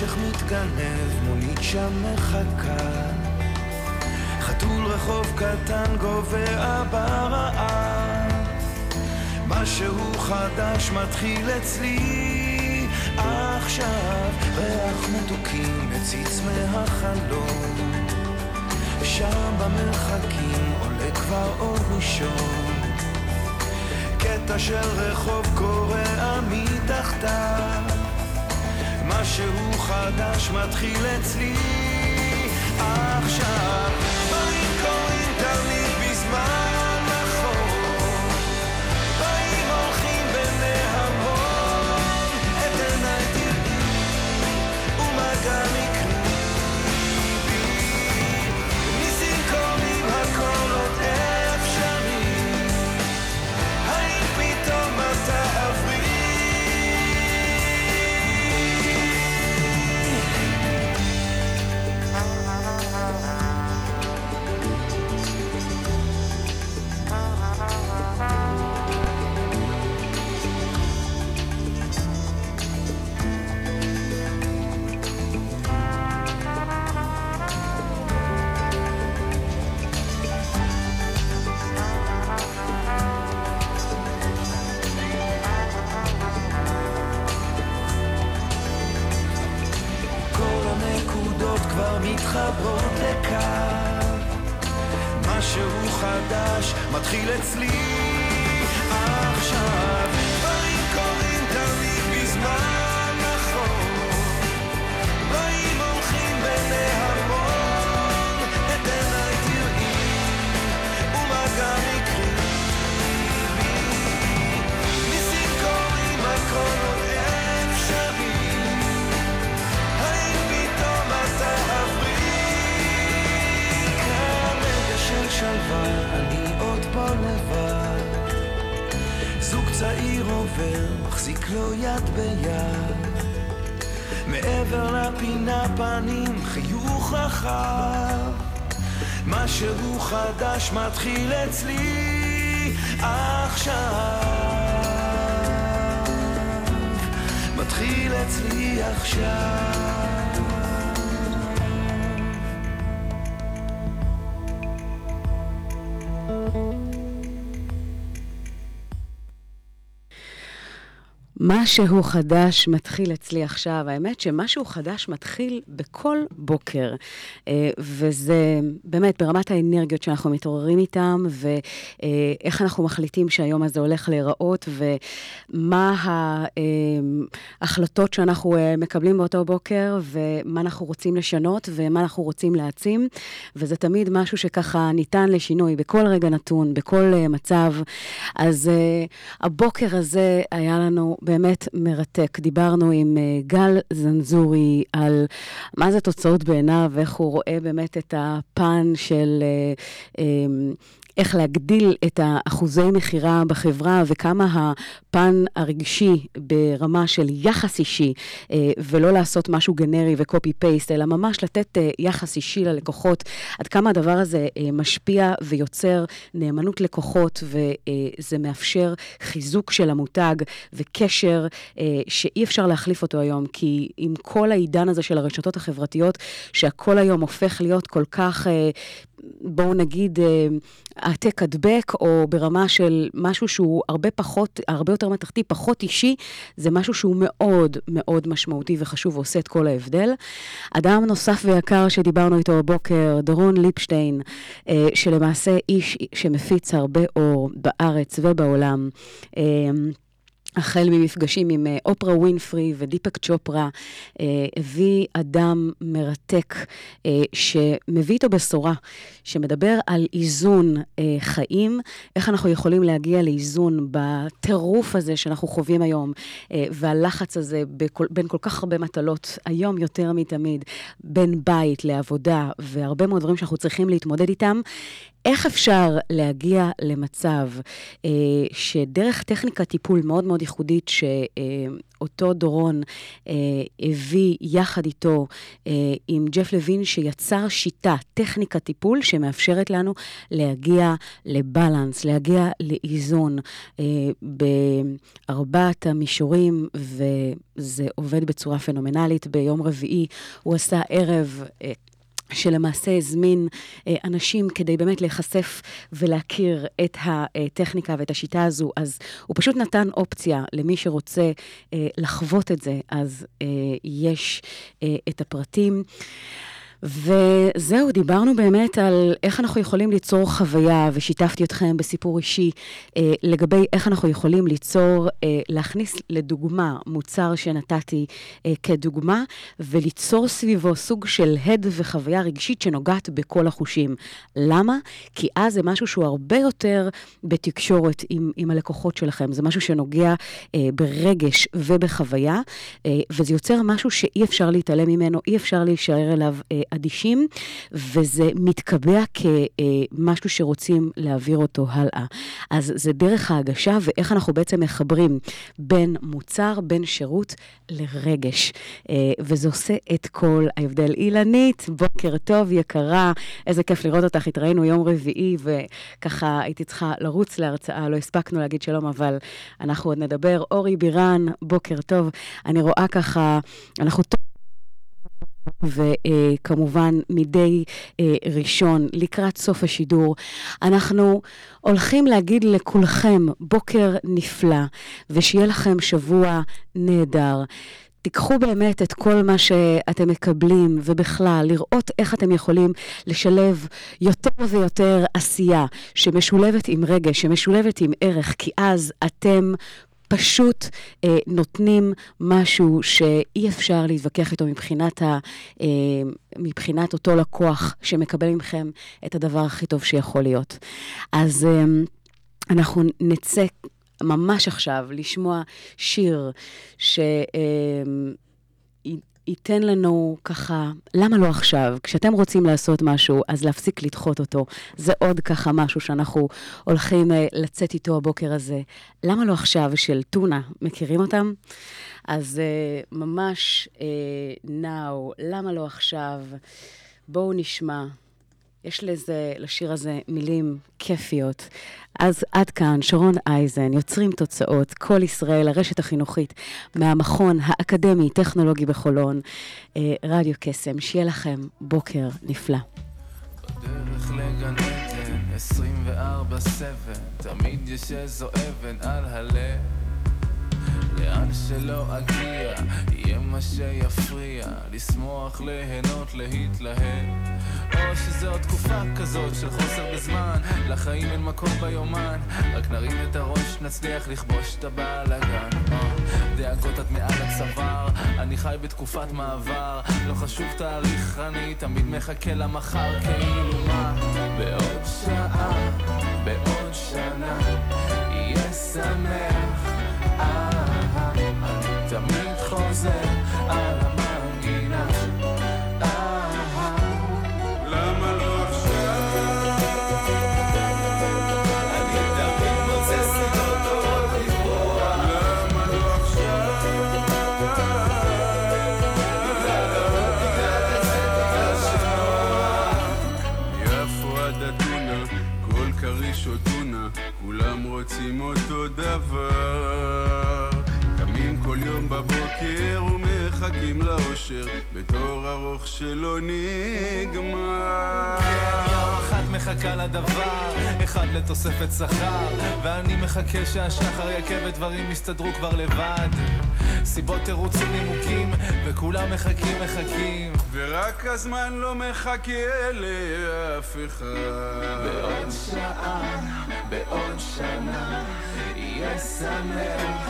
חושך מתגנב, מונית שם מחכה. חתול רחוב קטן גובע ברעב. משהו חדש מתחיל אצלי עכשיו. ריח מתוקים מציץ מהחלום. שם במרחקים עולה כבר אור ראשון. קטע של רחוב קורע מתחתיו. משהו חדש מתחיל אצלי עכשיו חדש מתחיל אצלי שלווה, אני עוד פה לבד. זוג צעיר עובר, מחזיק לו יד ביד. מעבר לפינה פנים, חיוך רחב. משהו חדש מתחיל אצלי עכשיו. מתחיל אצלי עכשיו. משהו חדש מתחיל אצלי עכשיו. האמת שמשהו חדש מתחיל בכל בוקר, אה, וזה באמת ברמת האנרגיות שאנחנו מתעוררים איתם, ואיך אנחנו מחליטים שהיום הזה הולך להיראות, ומה ההחלטות שאנחנו אה, מקבלים באותו בוקר, ומה אנחנו רוצים לשנות, ומה אנחנו רוצים להעצים, וזה תמיד משהו שככה ניתן לשינוי בכל רגע נתון, בכל אה, מצב. אז הבוקר הזה היה לנו... באמת מרתק. דיברנו עם uh, גל זנזורי על מה זה תוצאות בעיניו, ואיך הוא רואה באמת את הפן של... איך להגדיל את האחוזי מכירה בחברה וכמה הפן הרגשי ברמה של יחס אישי, אה, ולא לעשות משהו גנרי וקופי פייסט, אלא ממש לתת אה, יחס אישי ללקוחות, עד כמה הדבר הזה אה, משפיע ויוצר נאמנות לקוחות, וזה מאפשר חיזוק של המותג וקשר שאי אפשר להחליף אותו היום, כי עם כל העידן הזה של הרשתות החברתיות, שהכל היום הופך להיות כל כך... בואו נגיד, העתק הדבק, או ברמה של משהו שהוא הרבה פחות, הרבה יותר מתחתי, פחות אישי, זה משהו שהוא מאוד מאוד משמעותי וחשוב ועושה את כל ההבדל. אדם נוסף ויקר שדיברנו איתו בבוקר, דורון ליפשטיין, אה, שלמעשה איש שמפיץ הרבה אור בארץ ובעולם. החל ממפגשים עם אה, אופרה ווינפרי ודיפק צ'ופרה, אה, הביא אדם מרתק אה, שמביא איתו בשורה, שמדבר על איזון חיים, איך אנחנו יכולים להגיע לאיזון בטירוף הזה שאנחנו חווים היום, והלחץ הזה בכל, בין כל כך הרבה מטלות, היום יותר מתמיד, בין בית לעבודה והרבה מאוד דברים שאנחנו צריכים להתמודד איתם. איך אפשר להגיע למצב אה, שדרך טכניקת טיפול מאוד מאוד ייחודית שאותו אה, דורון אה, הביא יחד איתו אה, עם ג'ף לוין, שיצר שיטה, טכניקת טיפול, שמאפשרת לנו להגיע לבלנס, להגיע לאיזון אה, בארבעת המישורים, וזה עובד בצורה פנומנלית. ביום רביעי הוא עשה ערב... אה, שלמעשה הזמין אה, אנשים כדי באמת להיחשף ולהכיר את הטכניקה ואת השיטה הזו, אז הוא פשוט נתן אופציה למי שרוצה אה, לחוות את זה, אז אה, יש אה, את הפרטים. וזהו, דיברנו באמת על איך אנחנו יכולים ליצור חוויה, ושיתפתי אתכם בסיפור אישי אה, לגבי איך אנחנו יכולים ליצור, אה, להכניס לדוגמה מוצר שנתתי אה, כדוגמה, וליצור סביבו סוג של הד וחוויה רגשית שנוגעת בכל החושים. למה? כי אז זה משהו שהוא הרבה יותר בתקשורת עם, עם הלקוחות שלכם. זה משהו שנוגע אה, ברגש ובחוויה, אה, וזה יוצר משהו שאי אפשר להתעלם ממנו, אי אפשר להישאר אליו אה, אדישים, וזה מתקבע כמשהו שרוצים להעביר אותו הלאה. אז זה דרך ההגשה ואיך אנחנו בעצם מחברים בין מוצר, בין שירות לרגש. אה, וזה עושה את כל ההבדל. אילנית, בוקר טוב, יקרה, איזה כיף לראות אותך. התראינו יום רביעי, וככה הייתי צריכה לרוץ להרצאה, לא הספקנו להגיד שלום, אבל אנחנו עוד נדבר. אורי בירן, בוקר טוב. אני רואה ככה, אנחנו... וכמובן מדי אה, ראשון, לקראת סוף השידור, אנחנו הולכים להגיד לכולכם בוקר נפלא, ושיהיה לכם שבוע נהדר. תיקחו באמת את כל מה שאתם מקבלים, ובכלל, לראות איך אתם יכולים לשלב יותר ויותר עשייה שמשולבת עם רגש, שמשולבת עם ערך, כי אז אתם פשוט אה, נותנים משהו שאי אפשר להתווכח איתו מבחינת, ה, אה, מבחינת אותו לקוח שמקבל מכם את הדבר הכי טוב שיכול להיות. אז אה, אנחנו נצא ממש עכשיו לשמוע שיר ש... אה, ייתן לנו ככה, למה לא עכשיו? כשאתם רוצים לעשות משהו, אז להפסיק לדחות אותו. זה עוד ככה משהו שאנחנו הולכים uh, לצאת איתו הבוקר הזה. למה לא עכשיו? של טונה, מכירים אותם? אז uh, ממש uh, now, למה לא עכשיו? בואו נשמע. יש לזה, לשיר הזה מילים כיפיות. אז עד כאן, שרון אייזן, יוצרים תוצאות, כל ישראל, הרשת החינוכית, מהמכון האקדמי-טכנולוגי בחולון, אה, רדיו קסם, שיהיה לכם בוקר נפלא. בדרך לגן עדן, 24/7, תמיד יש איזו אבן על הלב. לאן שלא אגיע, יהיה מה שיפריע, לשמוח, ליהנות, להתלהב. או שזו תקופה כזאת של חוסר בזמן, לחיים אין מקום ביומן, רק נרים את הראש, נצליח לכבוש את הבלאגן. דאגות עד מעל הצוואר, אני חי בתקופת מעבר, לא חשוב תאריך, אני תמיד מחכה למחר, כאילו מה? בעוד שעה, בעוד שנה, יהיה שמח. לאושר בתור ארוך שלא נגמר. יום אחת מחכה לדבר, אחד לתוספת שכר, ואני מחכה שהשחר יכה ודברים יסתדרו כבר לבד. סיבות, תירוצים, נימוקים, וכולם מחכים, מחכים. ורק הזמן לא מחכה לאף אחד. בעוד שעה, בעוד שנה, יהיה שמח.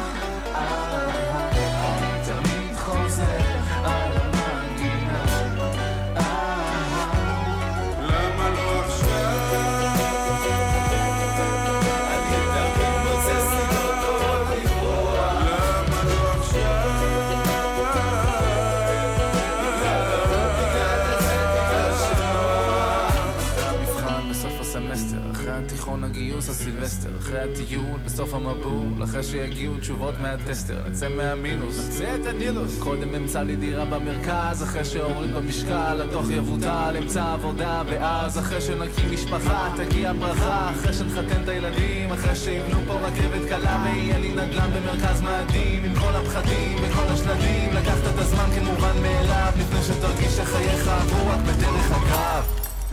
הגיוס הסילבסטר, אחרי הטיול, בסוף המבול, אחרי שיגיעו תשובות מהטסטר, נצא מהמינוס, נצא את הנילוס. קודם אמצא לי דירה במרכז, אחרי שאוריד במשקל, הדוח יבוטל, אמצא עבודה, ואז אחרי שנקים משפחה, תגיע ברכה, אחרי שנחתן את הילדים, אחרי שיבנו פה רכבת קלה, ויהיה לי נדל"ן במרכז מאדים, עם כל הפחדים וכל השלדים, לקחת את הזמן כמובן מאליו, לפני שתרגיש שחייך עברו רק בדרך אגב.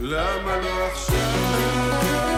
למה לא עכשיו?